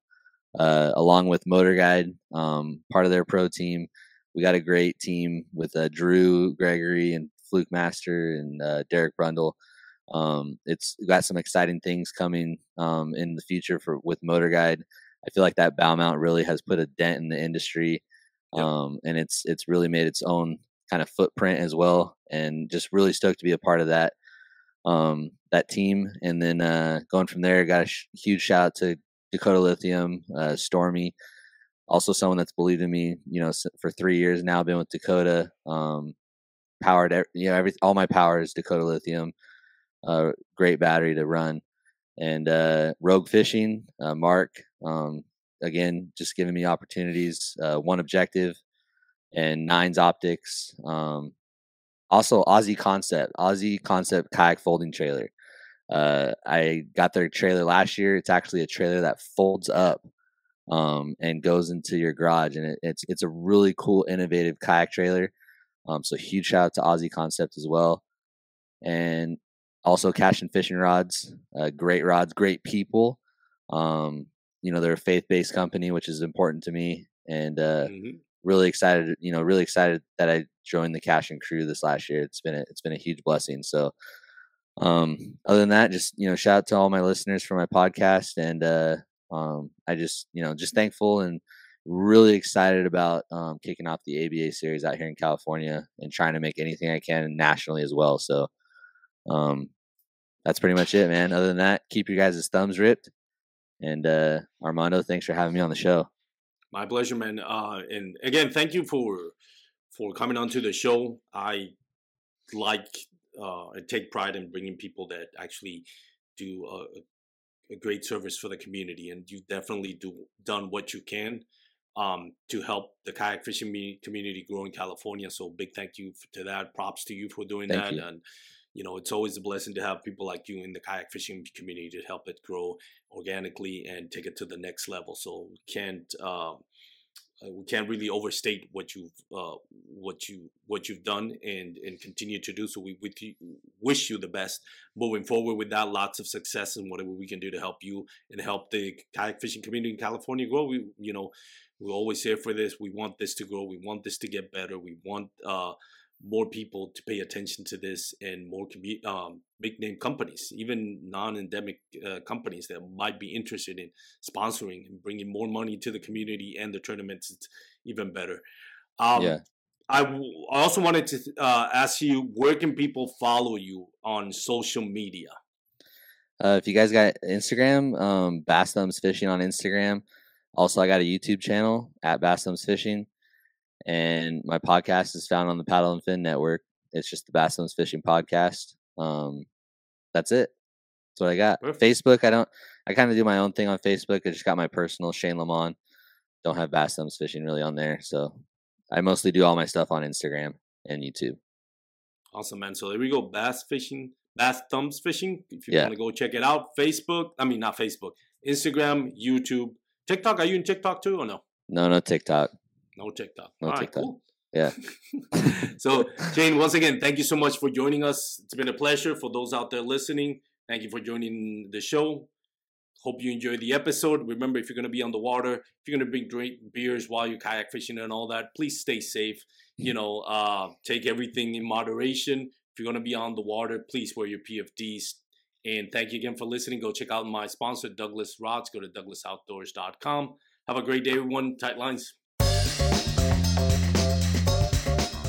Uh, along with Motor Guide, um, part of their pro team, we got a great team with uh, Drew Gregory and Fluke Master and uh, Derek Brundle. Um, it's got some exciting things coming um, in the future for with Motor Guide. I feel like that bow mount really has put a dent in the industry, um, and it's it's really made its own kind of footprint as well. And just really stoked to be a part of that um, that team. And then uh, going from there, got a sh- huge shout out to Dakota Lithium, uh, Stormy, also someone that's believed in me, you know, for three years now. Been with Dakota, um, powered, you know, every all my power is Dakota Lithium. Uh, great battery to run, and uh, Rogue Fishing, uh, Mark, um, again, just giving me opportunities. Uh, one objective, and Nines Optics. Um, also, Aussie Concept, Aussie Concept kayak folding trailer. Uh, I got their trailer last year. It's actually a trailer that folds up um, and goes into your garage, and it, it's it's a really cool, innovative kayak trailer. Um, so huge shout out to Aussie Concept as well, and also Cashion Fishing Rods. Uh, great rods, great people. Um, you know, they're a faith based company, which is important to me, and uh, Mhm. really excited. You know, really excited that I joined the Cash and Crew this last year. It's been a, it's been a huge blessing. So, um, other than that, just you know, shout out to all my listeners for my podcast, and uh, um, I just you know just thankful and really excited about um, kicking off the ABA series out here in California and trying to make anything I can nationally as well. So um, that's pretty much it, man. Other than that, keep your guys' thumbs ripped. And uh, Armando, thanks for having me on the show. My pleasure, man. Uh, and again, thank you for for coming onto the show. I like uh, I take pride in bringing people that actually do a, a great service for the community, and you've definitely do done what you can um, to help the kayak fishing community grow in California. So big thank you to that. Props to you for doing thank that. You. And you know, it's always a blessing to have people like you in the kayak fishing community to help it grow organically and take it to the next level. So can't um, we can't really overstate what you've uh, what you what you've done and and continue to do. So we, we wish you the best moving forward with that. Lots of success and whatever we can do to help you and help the kayak fishing community in California grow. We you know we're always here for this. We want this to grow. We want this to get better. We want uh, more people to pay attention to this and more um, big name companies, even non-endemic uh, companies that might be interested in sponsoring and bringing more money to the community and the tournaments. It's even better. Um, yeah. I, w- I also wanted to uh, ask you where can people follow you on social media? Uh, if you guys got Instagram, um, Bass Thumbs Fishing on Instagram. Also, I got a YouTube channel at Bass Thumbs Fishing and my podcast is found on the Paddle and Fin Network. It's just the Bass Thumbs Fishing Podcast. Um, that's it. That's what I got. Facebook, I don't. I kind of do my own thing on Facebook. I just got my personal Shane LemMon. Don't have Bass Thumbs Fishing really on there, so I mostly do all my stuff on Instagram and YouTube. Awesome, man. So there we go. Bass fishing, Bass Thumbs Fishing. If you yeah. want to go check it out, Facebook. I mean, not Facebook. Instagram, YouTube, TikTok. Are you in TikTok too, or no? No, no TikTok. No TikTok. No All TikTok. Right, cool. Yeah. so, Shane, once again, thank you so much for joining us. It's been a pleasure for those out there listening. Thank you for joining the show. Hope you enjoyed the episode. Remember, if you're going to be on the water, if you're going to bring drink beers while you're kayak fishing and all that, please stay safe. You know, uh, take everything in moderation. If you're going to be on the water, please wear your PFDs. And thank you again for listening. Go check out my sponsor, Douglas Rods. Go to douglasoutdoors.com. Have a great day, everyone. Tight lines.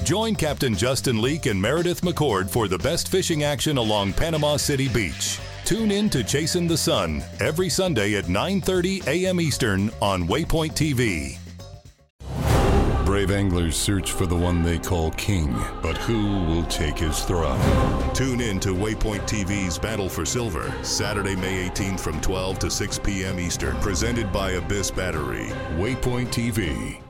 Join Captain Justin Leake and Meredith McCord for the best fishing action along Panama City Beach. Tune in to Chasing the Sun every Sunday at 9:30 a.m. Eastern on Waypoint TV. Brave anglers search for the one they call king, but who will take his throne? Tune in to Waypoint TV's Battle for Silver, Saturday, May 18th from 12 to 6 p.m. Eastern, presented by Abyss Battery. Waypoint TV